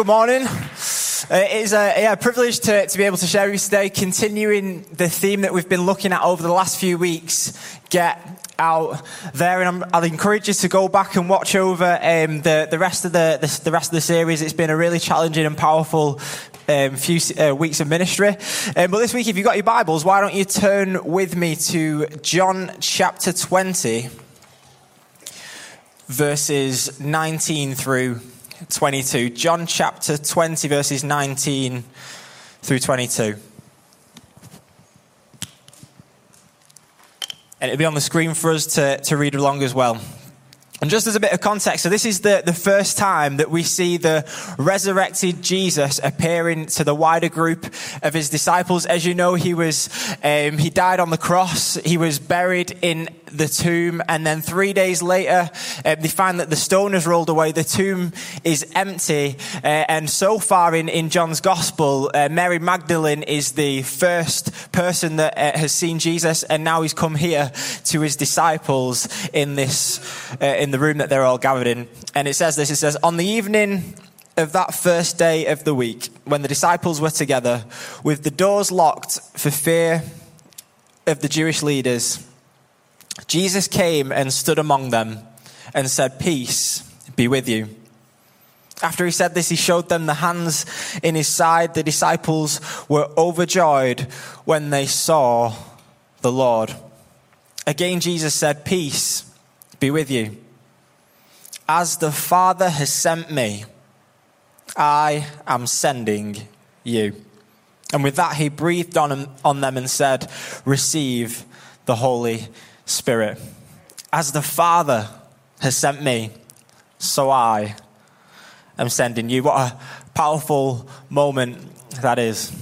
good morning. Uh, it is a, yeah, a privilege to, to be able to share with you today, continuing the theme that we've been looking at over the last few weeks get out there. And i will encourage you to go back and watch over um, the, the, rest of the, the, the, rest of the series. It's been a really challenging and powerful um, few uh, weeks of ministry. Um, but this week, if you've got your Bibles, why don't you turn with me to John chapter 20, verses 19 through 22. John chapter 20, verses 19 through 22. And it'll be on the screen for us to, to read along as well. And just as a bit of context, so this is the, the first time that we see the resurrected Jesus appearing to the wider group of his disciples. As you know, he was, um, he died on the cross. He was buried in the tomb. And then three days later, uh, they find that the stone has rolled away. The tomb is empty. Uh, and so far in, in John's gospel, uh, Mary Magdalene is the first person that uh, has seen Jesus. And now he's come here to his disciples in this, uh, in in the room that they're all gathered in. And it says this it says, On the evening of that first day of the week, when the disciples were together, with the doors locked for fear of the Jewish leaders, Jesus came and stood among them and said, Peace be with you. After he said this, he showed them the hands in his side. The disciples were overjoyed when they saw the Lord. Again, Jesus said, Peace be with you. As the Father has sent me, I am sending you. And with that, he breathed on, them and said, Receive the Holy Spirit. As the Father has sent me, so I am sending you. What a powerful moment that is.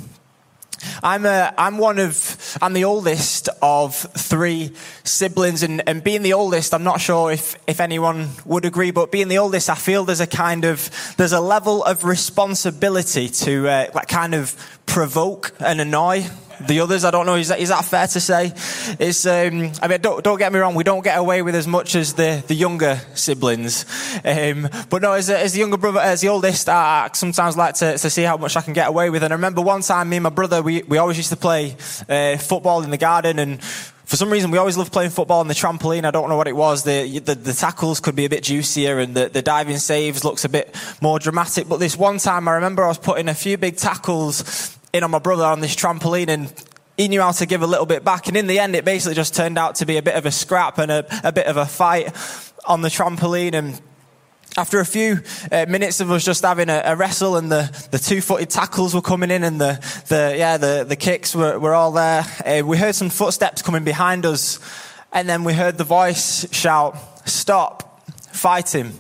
I'm, a, I'm one of, I'm the oldest of three siblings, and, and being the oldest, I'm not sure if, if anyone would agree, but being the oldest, I feel there's a kind of, there's a level of responsibility to, uh, like, kind of provoke and annoy the others. I don't know. Is that, is that fair to say? It's, um, I mean, don't, don't get me wrong. We don't get away with as much as the, the younger siblings. Um, but no, as, as the younger brother, as the oldest, I sometimes like to, to see how much I can get away with. And I remember one time, me and my brother, we, we always used to play uh, football in the garden and for some reason, we always loved playing football on the trampoline. I don't know what it was. The, the, the, tackles could be a bit juicier and the, the diving saves looks a bit more dramatic. But this one time, I remember I was putting a few big tackles in on my brother on this trampoline and he knew how to give a little bit back. And in the end, it basically just turned out to be a bit of a scrap and a, a bit of a fight on the trampoline. And after a few uh, minutes of us just having a, a wrestle and the, the two-footed tackles were coming in and the, the, yeah, the, the kicks were, were all there, uh, we heard some footsteps coming behind us. And then we heard the voice shout, stop, fight him.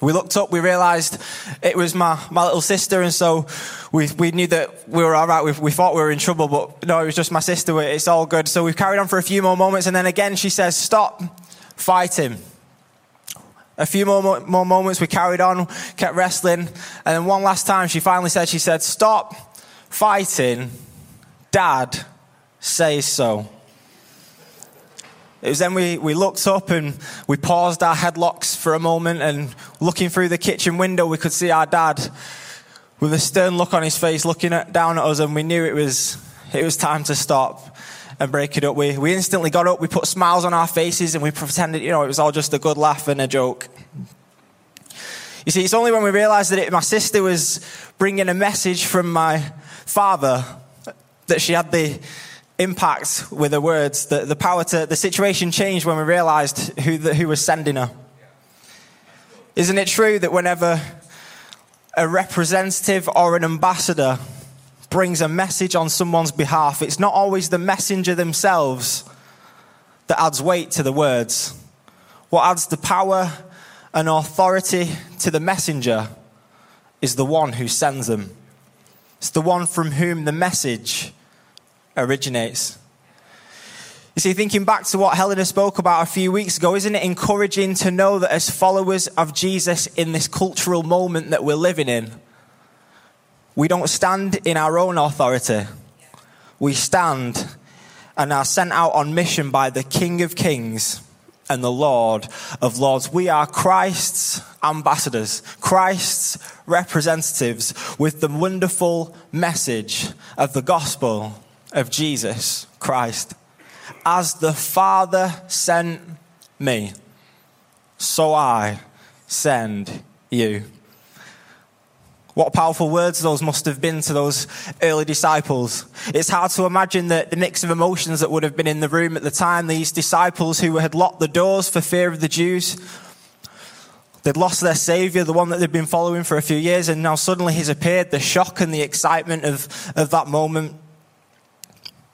We looked up, we realized it was my, my little sister, and so we, we knew that we were all right. We, we thought we were in trouble, but no, it was just my sister. It's all good. So we carried on for a few more moments, and then again she says, Stop, fight him. A few more, more moments, we carried on, kept wrestling, and then one last time she finally said, She said, Stop fighting, Dad says so. It was then we, we looked up and we paused our headlocks for a moment and looking through the kitchen window, we could see our dad with a stern look on his face looking at, down at us and we knew it was, it was time to stop and break it up. We, we instantly got up, we put smiles on our faces and we pretended, you know, it was all just a good laugh and a joke. You see, it's only when we realized that it, my sister was bringing a message from my father that she had the, impact with her words, the, the power to, the situation changed when we realized who, the, who was sending her. Isn't it true that whenever a representative or an ambassador brings a message on someone's behalf, it's not always the messenger themselves that adds weight to the words. What adds the power and authority to the messenger is the one who sends them. It's the one from whom the message originates. You see, thinking back to what Helena spoke about a few weeks ago, isn't it encouraging to know that as followers of Jesus in this cultural moment that we're living in, we don't stand in our own authority. We stand and are sent out on mission by the King of Kings and the Lord of Lords. We are Christ's ambassadors, Christ's representatives with the wonderful message of the gospel of Jesus Christ. As the Father sent me, so I send you. What powerful words those must have been to those early disciples. It's hard to imagine the, the mix of emotions that would have been in the room at the time. These disciples who had locked the doors for fear of the Jews. They'd lost their Savior, the one that they'd been following for a few years, and now suddenly he's appeared. The shock and the excitement of, of that moment.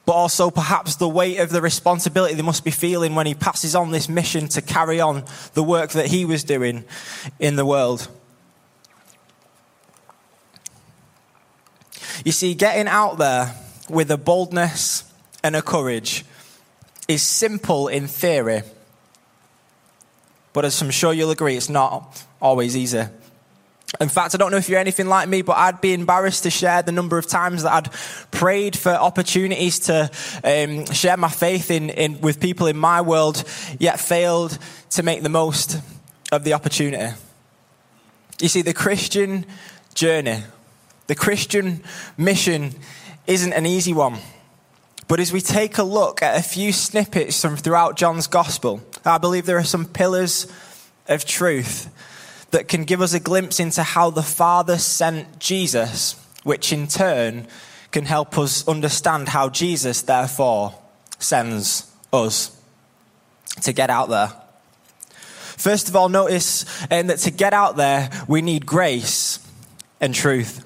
But also perhaps the weight of the responsibility they must be feeling when he passes on this mission to carry on the work that he was doing in the world. You see, getting out there with a boldness and a courage is simple in theory, but as I'm sure you'll agree, it's not always easy. In fact, I don't know if you're anything like me, but I'd be embarrassed to share the number of times that I'd prayed for opportunities to um, share my faith in, in, with people in my world, yet failed to make the most of the opportunity. You see, the Christian journey the Christian mission isn't an easy one. But as we take a look at a few snippets from throughout John's gospel, I believe there are some pillars of truth that can give us a glimpse into how the Father sent Jesus, which in turn can help us understand how Jesus, therefore, sends us to get out there. First of all, notice um, that to get out there, we need grace and truth.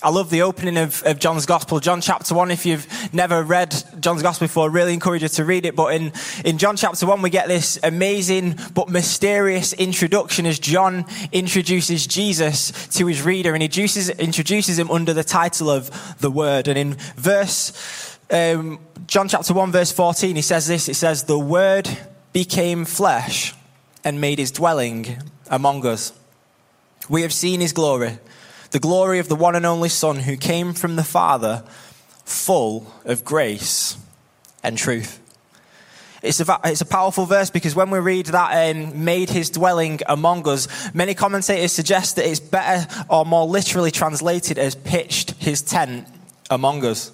I love the opening of, of John's Gospel, John chapter 1. If you've never read John's Gospel before, I really encourage you to read it. But in, in John chapter 1, we get this amazing but mysterious introduction as John introduces Jesus to his reader and introduces, introduces him under the title of the Word. And in verse, um, John chapter 1, verse 14, he says this It says, The Word became flesh and made his dwelling among us. We have seen his glory the glory of the one and only Son who came from the Father, full of grace and truth. It's a, it's a powerful verse because when we read that um, made his dwelling among us, many commentators suggest that it's better or more literally translated as pitched his tent among us.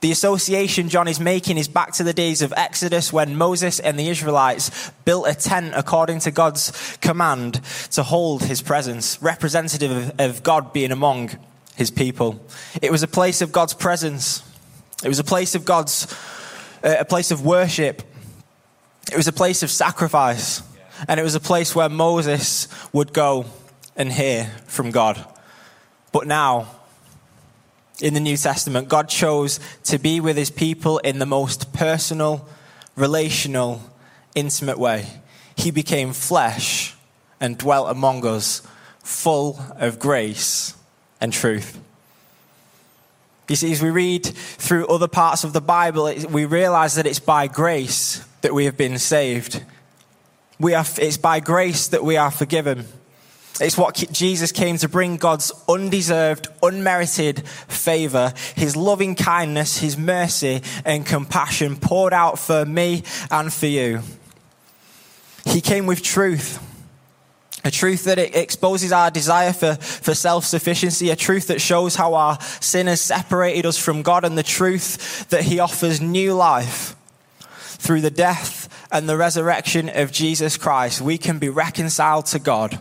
The association John is making is back to the days of Exodus when Moses and the Israelites built a tent according to God's command to hold his presence, representative of God being among his people. It was a place of God's presence. It was a place of God's, uh, a place of worship. It was a place of sacrifice. And it was a place where Moses would go and hear from God. But now, in the New Testament, God chose to be with his people in the most personal, relational, intimate way. He became flesh and dwelt among us, full of grace and truth. You see, as we read through other parts of the Bible, we realize that it's by grace that we have been saved. We are, it's by grace that we are forgiven. It's what Jesus came to bring God's undeserved, unmerited favor, his loving kindness, his mercy, and compassion poured out for me and for you. He came with truth. A truth that exposes our desire for, for self sufficiency, a truth that shows how our sin has separated us from God, and the truth that He offers new life through the death and the resurrection of Jesus Christ. We can be reconciled to God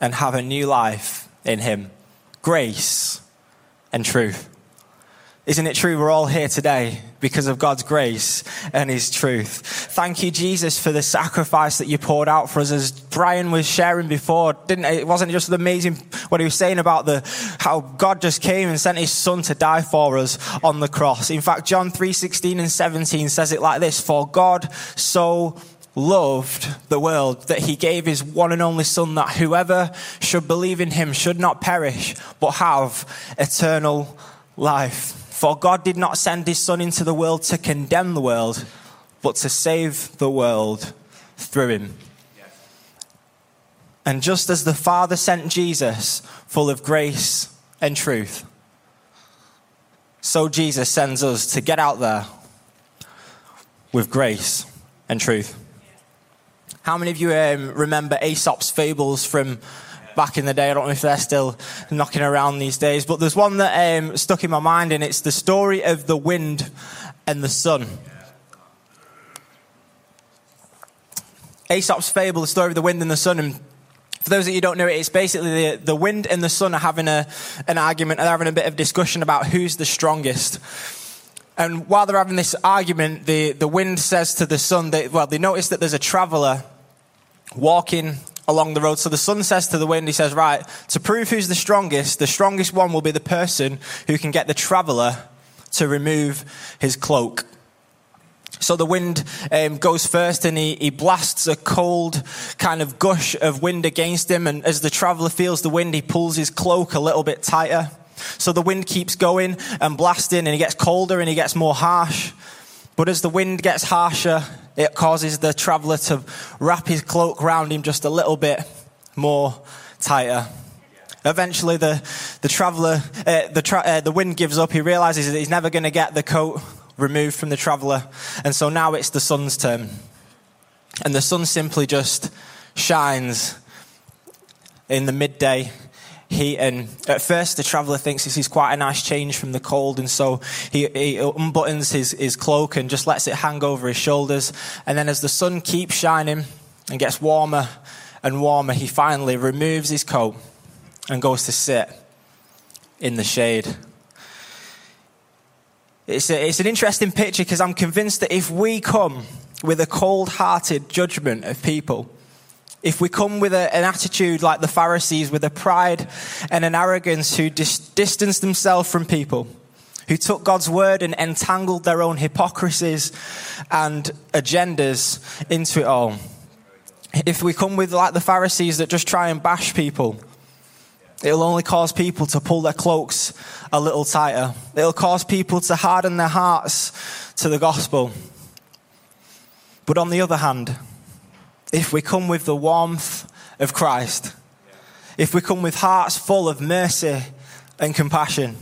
and have a new life in Him. Grace and truth. Isn't it true we're all here today because of God's grace and His truth? Thank you, Jesus, for the sacrifice that you poured out for us. As Brian was sharing before, didn't it? it wasn't just amazing what he was saying about the how God just came and sent His Son to die for us on the cross. In fact, John three sixteen and seventeen says it like this: For God so loved the world that he gave his one and only Son, that whoever should believe in him should not perish, but have eternal life. For God did not send his Son into the world to condemn the world, but to save the world through him. And just as the Father sent Jesus full of grace and truth, so Jesus sends us to get out there with grace and truth. How many of you um, remember Aesop's fables from back in the day? I don't know if they're still knocking around these days, but there's one that um, stuck in my mind, and it's the story of the wind and the sun. Aesop's fable, the story of the wind and the sun, and for those of you don't know it, it's basically the, the wind and the sun are having a, an argument, they're having a bit of discussion about who's the strongest. And while they're having this argument, the, the wind says to the sun, that, well, they notice that there's a traveler walking along the road. So the sun says to the wind, he says, Right, to prove who's the strongest, the strongest one will be the person who can get the traveler to remove his cloak. So the wind um, goes first and he, he blasts a cold kind of gush of wind against him. And as the traveler feels the wind, he pulls his cloak a little bit tighter. So the wind keeps going and blasting and he gets colder and he gets more harsh. But as the wind gets harsher, it causes the traveler to wrap his cloak around him just a little bit more tighter. Eventually, the, the traveler, uh, the, tra- uh, the wind gives up. He realizes that he's never going to get the coat removed from the traveler. And so now it's the sun's turn. And the sun simply just shines in the midday he and at first the traveller thinks this is quite a nice change from the cold, and so he, he unbuttons his, his cloak and just lets it hang over his shoulders. And then as the sun keeps shining and gets warmer and warmer, he finally removes his coat and goes to sit in the shade. It's, a, it's an interesting picture because I'm convinced that if we come with a cold hearted judgment of people, if we come with a, an attitude like the Pharisees, with a pride and an arrogance who dis- distanced themselves from people, who took God's word and entangled their own hypocrisies and agendas into it all. If we come with like the Pharisees that just try and bash people, it'll only cause people to pull their cloaks a little tighter. It'll cause people to harden their hearts to the gospel. But on the other hand, if we come with the warmth of Christ, if we come with hearts full of mercy and compassion,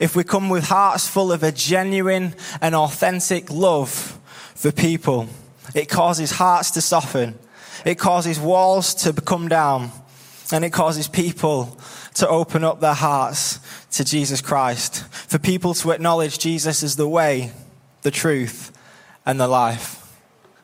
if we come with hearts full of a genuine and authentic love for people, it causes hearts to soften, it causes walls to come down, and it causes people to open up their hearts to Jesus Christ, for people to acknowledge Jesus as the way, the truth, and the life.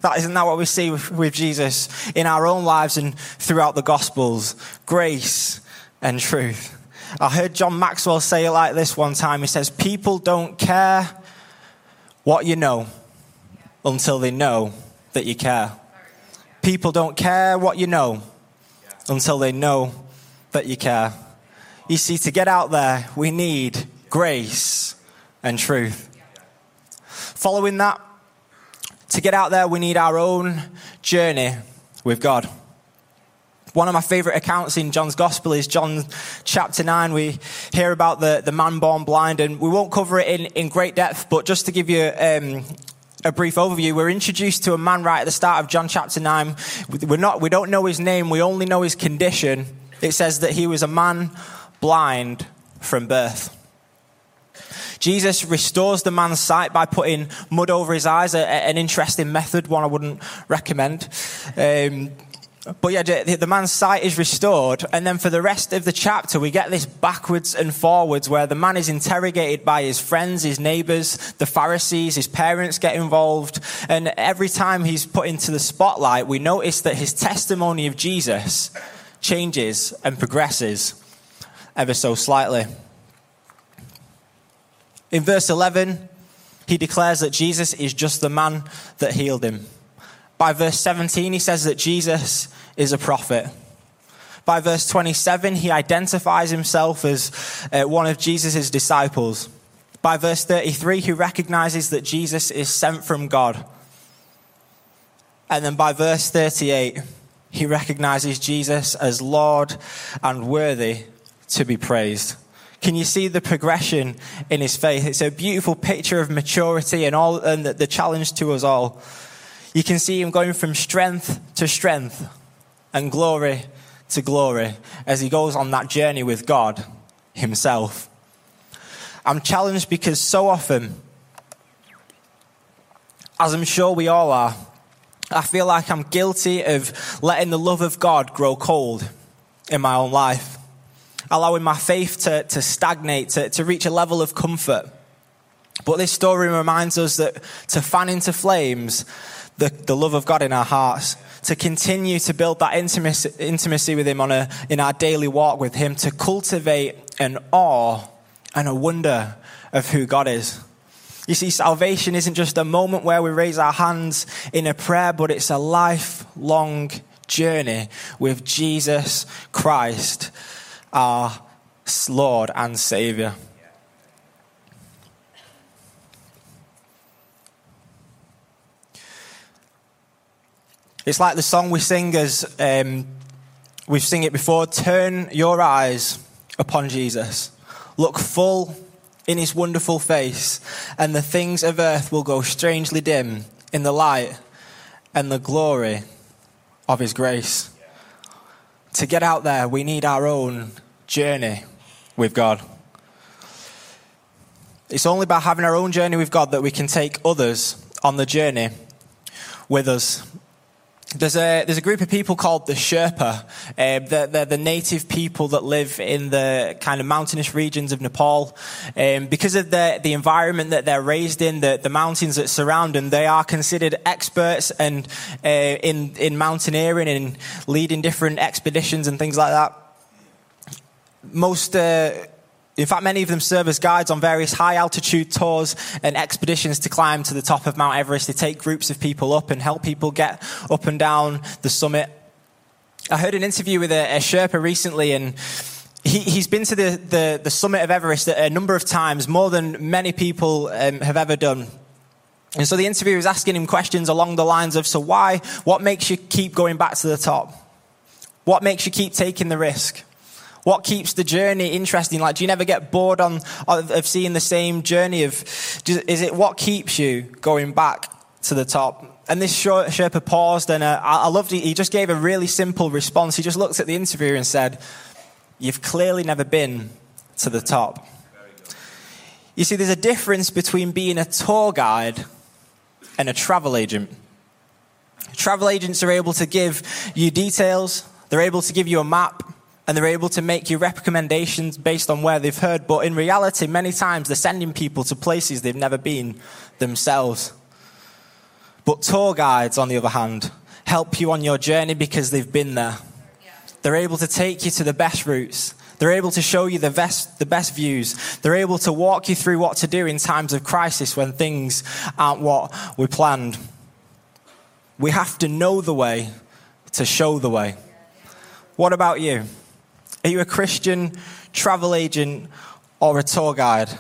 That isn't that what we see with, with Jesus in our own lives and throughout the Gospels? Grace and truth. I heard John Maxwell say it like this one time. He says, People don't care what you know until they know that you care. People don't care what you know until they know that you care. You see, to get out there, we need grace and truth. Following that, to get out there, we need our own journey with God. One of my favorite accounts in John's Gospel is John chapter 9. We hear about the, the man born blind, and we won't cover it in, in great depth, but just to give you um, a brief overview, we're introduced to a man right at the start of John chapter 9. We're not, we don't know his name, we only know his condition. It says that he was a man blind from birth. Jesus restores the man's sight by putting mud over his eyes, an interesting method, one I wouldn't recommend. Um, but yeah, the man's sight is restored. And then for the rest of the chapter, we get this backwards and forwards where the man is interrogated by his friends, his neighbors, the Pharisees, his parents get involved. And every time he's put into the spotlight, we notice that his testimony of Jesus changes and progresses ever so slightly. In verse 11, he declares that Jesus is just the man that healed him. By verse 17, he says that Jesus is a prophet. By verse 27, he identifies himself as uh, one of Jesus' disciples. By verse 33, he recognizes that Jesus is sent from God. And then by verse 38, he recognizes Jesus as Lord and worthy to be praised. Can you see the progression in his faith? It's a beautiful picture of maturity and all, and the, the challenge to us all. You can see him going from strength to strength and glory to glory as he goes on that journey with God himself. I'm challenged because so often, as I'm sure we all are, I feel like I'm guilty of letting the love of God grow cold in my own life, allowing my faith to, to stagnate, to, to reach a level of comfort. But this story reminds us that to fan into flames the, the love of God in our hearts, to continue to build that intimacy, intimacy with Him on a, in our daily walk with Him, to cultivate an awe and a wonder of who God is. You see, salvation isn't just a moment where we raise our hands in a prayer, but it's a lifelong journey with Jesus Christ, our Lord and Savior. It's like the song we sing as um, we've sung it before turn your eyes upon Jesus. Look full in his wonderful face, and the things of earth will go strangely dim in the light and the glory of his grace. To get out there, we need our own journey with God. It's only by having our own journey with God that we can take others on the journey with us. There's a, there's a group of people called the Sherpa. Uh, they're, they're, the native people that live in the kind of mountainous regions of Nepal. Um, because of the, the environment that they're raised in, the, the mountains that surround them, they are considered experts and uh, in, in mountaineering and leading different expeditions and things like that. Most uh, in fact, many of them serve as guides on various high altitude tours and expeditions to climb to the top of Mount Everest. They take groups of people up and help people get up and down the summit. I heard an interview with a, a Sherpa recently, and he, has been to the, the, the, summit of Everest a number of times, more than many people um, have ever done. And so the interviewer was asking him questions along the lines of So, why? What makes you keep going back to the top? What makes you keep taking the risk? What keeps the journey interesting? Like, do you never get bored on, of seeing the same journey? Of is it what keeps you going back to the top? And this Sherpa paused, and uh, I loved it. He just gave a really simple response. He just looked at the interviewer and said, "You've clearly never been to the top." You see, there's a difference between being a tour guide and a travel agent. Travel agents are able to give you details. They're able to give you a map and they're able to make you recommendations based on where they've heard. But in reality, many times they're sending people to places they've never been themselves. But tour guides, on the other hand, help you on your journey because they've been there. They're able to take you to the best routes. They're able to show you the best, the best views. They're able to walk you through what to do in times of crisis when things aren't what we planned. We have to know the way to show the way. What about you? Are you a Christian travel agent or a tour guide?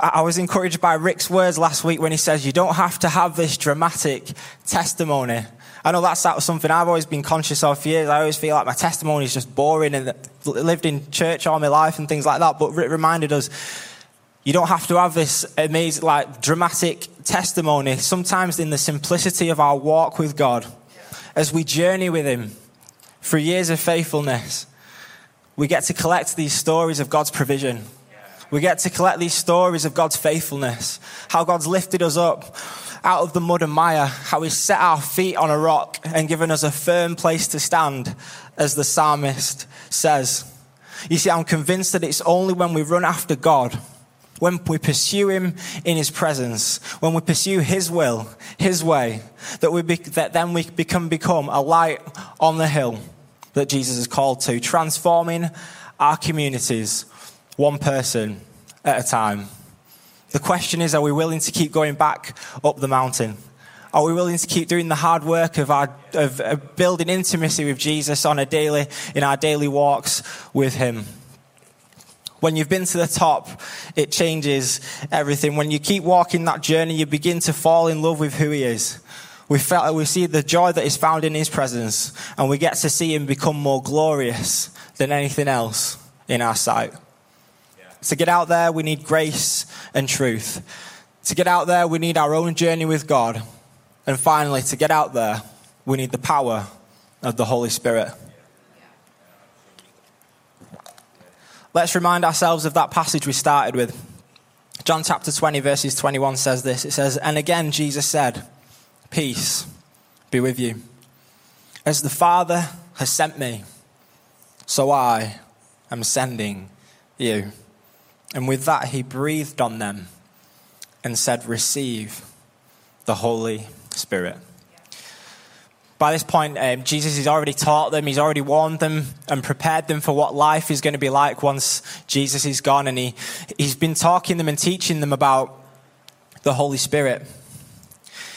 I was encouraged by Rick's words last week when he says, You don't have to have this dramatic testimony. I know that's something I've always been conscious of for years. I always feel like my testimony is just boring and lived in church all my life and things like that. But Rick reminded us, you don't have to have this amazing, like, dramatic testimony. Sometimes in the simplicity of our walk with God, as we journey with Him through years of faithfulness, we get to collect these stories of God's provision. We get to collect these stories of God's faithfulness, how God's lifted us up out of the mud and mire, how He's set our feet on a rock and given us a firm place to stand, as the psalmist says. You see, I'm convinced that it's only when we run after God, when we pursue Him in His presence, when we pursue His will, His way, that, we be, that then we can become a light on the hill that Jesus is called to, transforming our communities one person at a time. The question is are we willing to keep going back up the mountain? Are we willing to keep doing the hard work of, our, of, of building intimacy with Jesus on a daily, in our daily walks with Him? When you've been to the top, it changes everything. When you keep walking that journey, you begin to fall in love with who He is. We, felt, we see the joy that is found in His presence, and we get to see Him become more glorious than anything else in our sight. Yeah. To get out there, we need grace and truth. To get out there, we need our own journey with God. And finally, to get out there, we need the power of the Holy Spirit. Let's remind ourselves of that passage we started with. John chapter 20, verses 21 says this. It says, And again, Jesus said, Peace be with you. As the Father has sent me, so I am sending you. And with that, he breathed on them and said, Receive the Holy Spirit. By this point, um, Jesus has already taught them, he's already warned them and prepared them for what life is going to be like once Jesus is gone. And he, he's been talking them and teaching them about the Holy Spirit.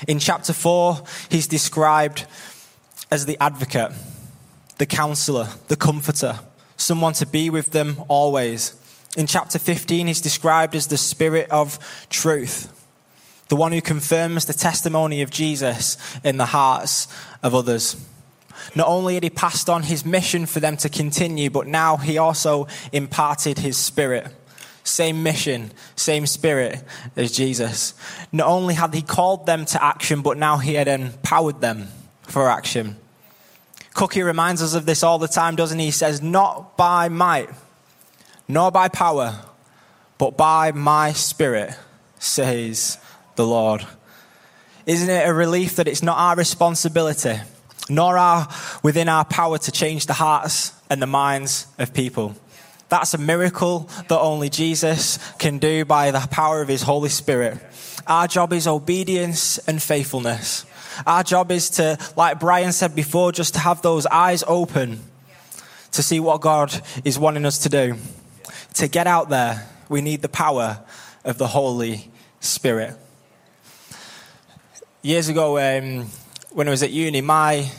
In chapter 4, he's described as the advocate, the counselor, the comforter, someone to be with them always. In chapter 15, he's described as the spirit of truth, the one who confirms the testimony of Jesus in the hearts of others. Not only had he passed on his mission for them to continue, but now he also imparted his spirit. Same mission, same spirit as Jesus. Not only had he called them to action, but now he had empowered them for action. Cookie reminds us of this all the time, doesn't he? He says, Not by might, nor by power, but by my spirit, says the Lord. Isn't it a relief that it's not our responsibility, nor our, within our power to change the hearts and the minds of people? That's a miracle that only Jesus can do by the power of his Holy Spirit. Our job is obedience and faithfulness. Our job is to, like Brian said before, just to have those eyes open to see what God is wanting us to do. To get out there, we need the power of the Holy Spirit. Years ago, um, when I was at uni, my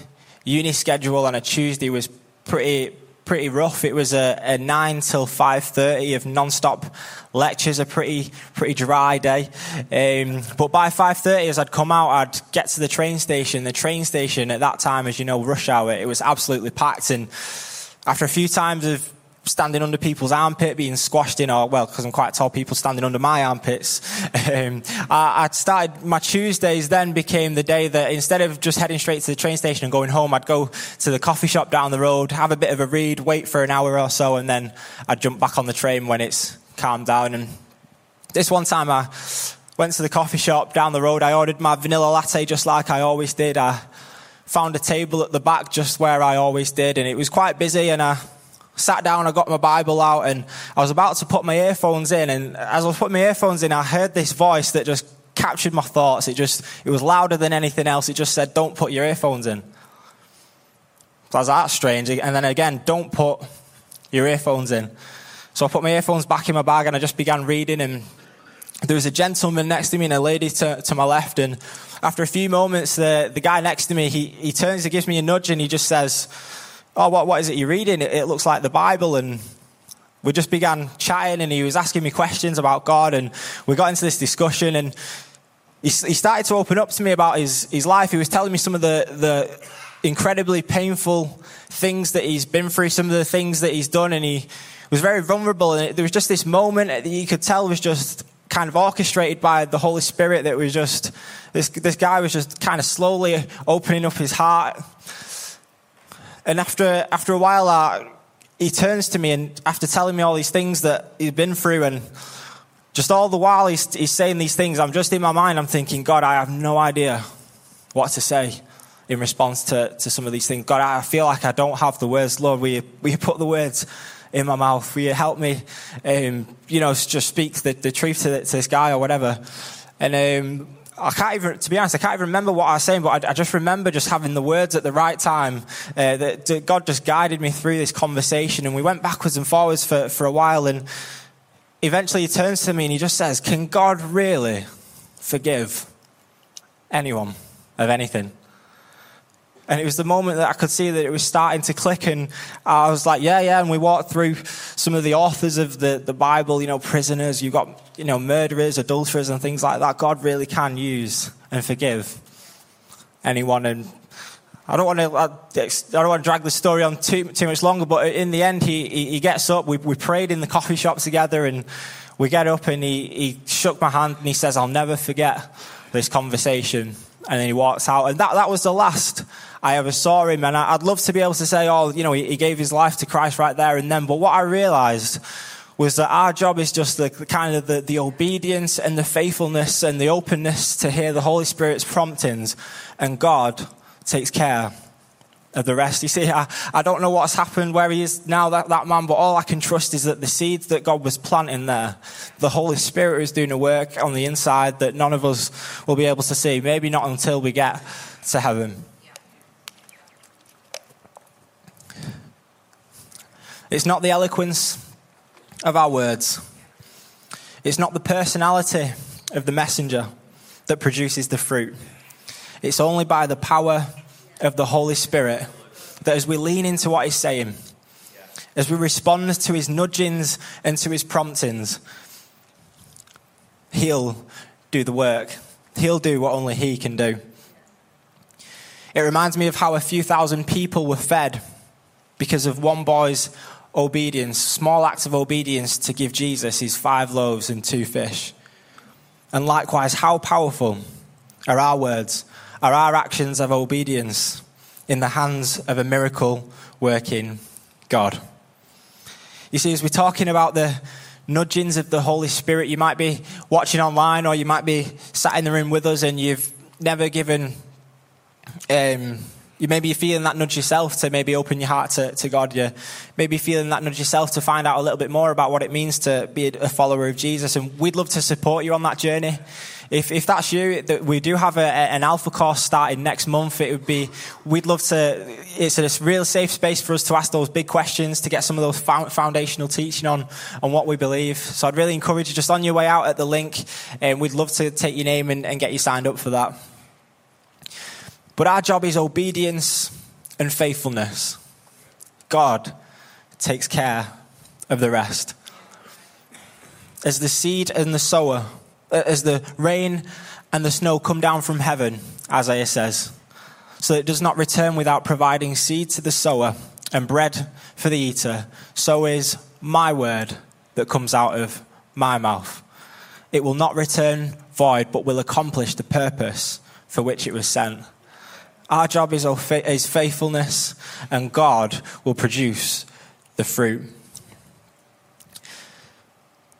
uni schedule on a Tuesday was pretty pretty rough. It was a, a nine till five thirty of non-stop lectures. A pretty pretty dry day. Um, but by five thirty, as I'd come out, I'd get to the train station. The train station at that time, as you know, rush hour, it was absolutely packed. And after a few times of standing under people's armpit, being squashed in, or well, because I'm quite tall, people standing under my armpits. Um, I, I started my Tuesdays then became the day that instead of just heading straight to the train station and going home, I'd go to the coffee shop down the road, have a bit of a read, wait for an hour or so, and then I'd jump back on the train when it's calmed down. And this one time I went to the coffee shop down the road. I ordered my vanilla latte just like I always did. I found a table at the back just where I always did, and it was quite busy, and I sat down, I got my Bible out, and I was about to put my earphones in. And as I was putting my earphones in, I heard this voice that just captured my thoughts. It just, it was louder than anything else. It just said, Don't put your earphones in. So I was like, That's strange. And then again, don't put your earphones in. So I put my earphones back in my bag and I just began reading. And there was a gentleman next to me and a lady to, to my left. And after a few moments, the, the guy next to me, he, he turns, he gives me a nudge, and he just says, oh, what, what is it you're reading? It, it looks like the Bible. And we just began chatting and he was asking me questions about God and we got into this discussion and he, he started to open up to me about his, his life. He was telling me some of the, the incredibly painful things that he's been through, some of the things that he's done and he was very vulnerable. And there was just this moment that you could tell was just kind of orchestrated by the Holy Spirit that was just, this, this guy was just kind of slowly opening up his heart and after, after a while, uh, he turns to me and after telling me all these things that he's been through and just all the while he's, he's saying these things, I'm just in my mind, I'm thinking, God, I have no idea what to say in response to, to some of these things. God, I feel like I don't have the words. Lord, will you, will you put the words in my mouth? Will you help me, um, you know, just speak the, the truth to, the, to, this guy or whatever? And um, I can't even, to be honest, I can't even remember what I was saying, but I, I just remember just having the words at the right time. Uh, that, that God just guided me through this conversation, and we went backwards and forwards for, for a while. And eventually, he turns to me and he just says, "Can God really forgive anyone of anything?" And it was the moment that I could see that it was starting to click. And I was like, yeah, yeah. And we walked through some of the authors of the, the Bible, you know, prisoners, you've got, you know, murderers, adulterers, and things like that. God really can use and forgive anyone. And I don't want to, I don't want to drag the story on too, too much longer, but in the end, he, he gets up. We, we prayed in the coffee shop together, and we get up, and he, he shook my hand, and he says, I'll never forget this conversation. And then he walks out. And that, that was the last I ever saw him. And I, would love to be able to say, oh, you know, he, gave his life to Christ right there and then. But what I realized was that our job is just the, the kind of the, the obedience and the faithfulness and the openness to hear the Holy Spirit's promptings. And God takes care of the rest. You see, I, I don't know what's happened where he is now, that, that man, but all I can trust is that the seeds that God was planting there, the Holy Spirit is doing a work on the inside that none of us will be able to see. Maybe not until we get to heaven. It's not the eloquence of our words, it's not the personality of the messenger that produces the fruit. It's only by the power of the Holy Spirit that as we lean into what He's saying, as we respond to His nudgings and to His promptings, He'll do the work. He'll do what only He can do. It reminds me of how a few thousand people were fed because of one boy's obedience, small acts of obedience to give Jesus his five loaves and two fish. And likewise, how powerful are our words, are our actions of obedience in the hands of a miracle working God? You see, as we're talking about the nudgings of the Holy Spirit, you might be watching online or you might be sat in the room with us and you've never given um, you maybe you're feeling that nudge yourself to maybe open your heart to, to God. You maybe feeling that nudge yourself to find out a little bit more about what it means to be a follower of Jesus. And we'd love to support you on that journey. If, if that's you, we do have a, an alpha course starting next month. It would be, we'd love to, it's a real safe space for us to ask those big questions, to get some of those foundational teaching on, on what we believe. So I'd really encourage you just on your way out at the link, and we'd love to take your name and, and get you signed up for that. But our job is obedience and faithfulness. God takes care of the rest. As the seed and the sower, uh, as the rain and the snow come down from heaven, Isaiah says, so it does not return without providing seed to the sower and bread for the eater, so is my word that comes out of my mouth. It will not return void, but will accomplish the purpose for which it was sent. Our job is, is faithfulness, and God will produce the fruit.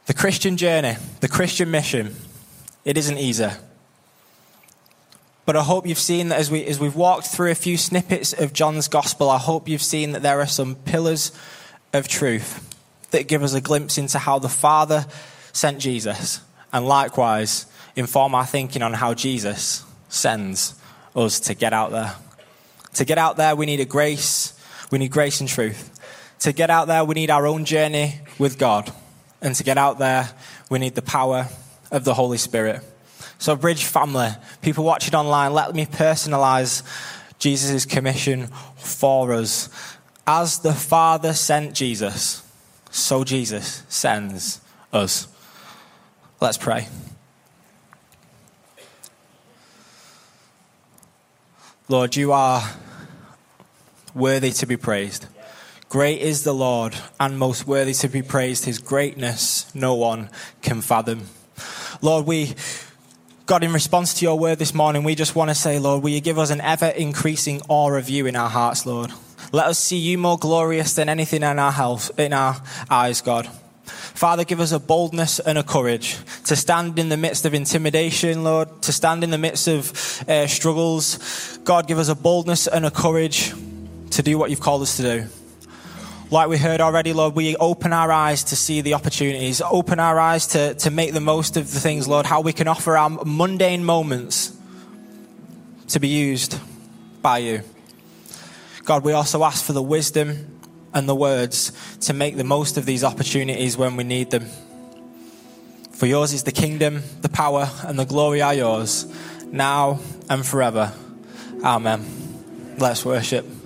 The Christian journey, the Christian mission, it isn't easy. But I hope you've seen that as, we, as we've walked through a few snippets of John's gospel, I hope you've seen that there are some pillars of truth that give us a glimpse into how the Father sent Jesus, and likewise inform our thinking on how Jesus sends us to get out there. To get out there, we need a grace. We need grace and truth. To get out there, we need our own journey with God. And to get out there, we need the power of the Holy Spirit. So, Bridge family, people watching online, let me personalize Jesus' commission for us. As the Father sent Jesus, so Jesus sends us. Let's pray. Lord, you are worthy to be praised. Great is the Lord, and most worthy to be praised. His greatness no one can fathom. Lord, we, God, in response to your word this morning, we just want to say, Lord, will you give us an ever increasing awe of you in our hearts, Lord? Let us see you more glorious than anything in our health, in our eyes, God. Father, give us a boldness and a courage to stand in the midst of intimidation, Lord, to stand in the midst of uh, struggles. God, give us a boldness and a courage to do what you've called us to do. Like we heard already, Lord, we open our eyes to see the opportunities, open our eyes to, to make the most of the things, Lord, how we can offer our mundane moments to be used by you. God, we also ask for the wisdom and the words to make the most of these opportunities when we need them. For yours is the kingdom, the power, and the glory are yours, now and forever. Amen. Let's worship.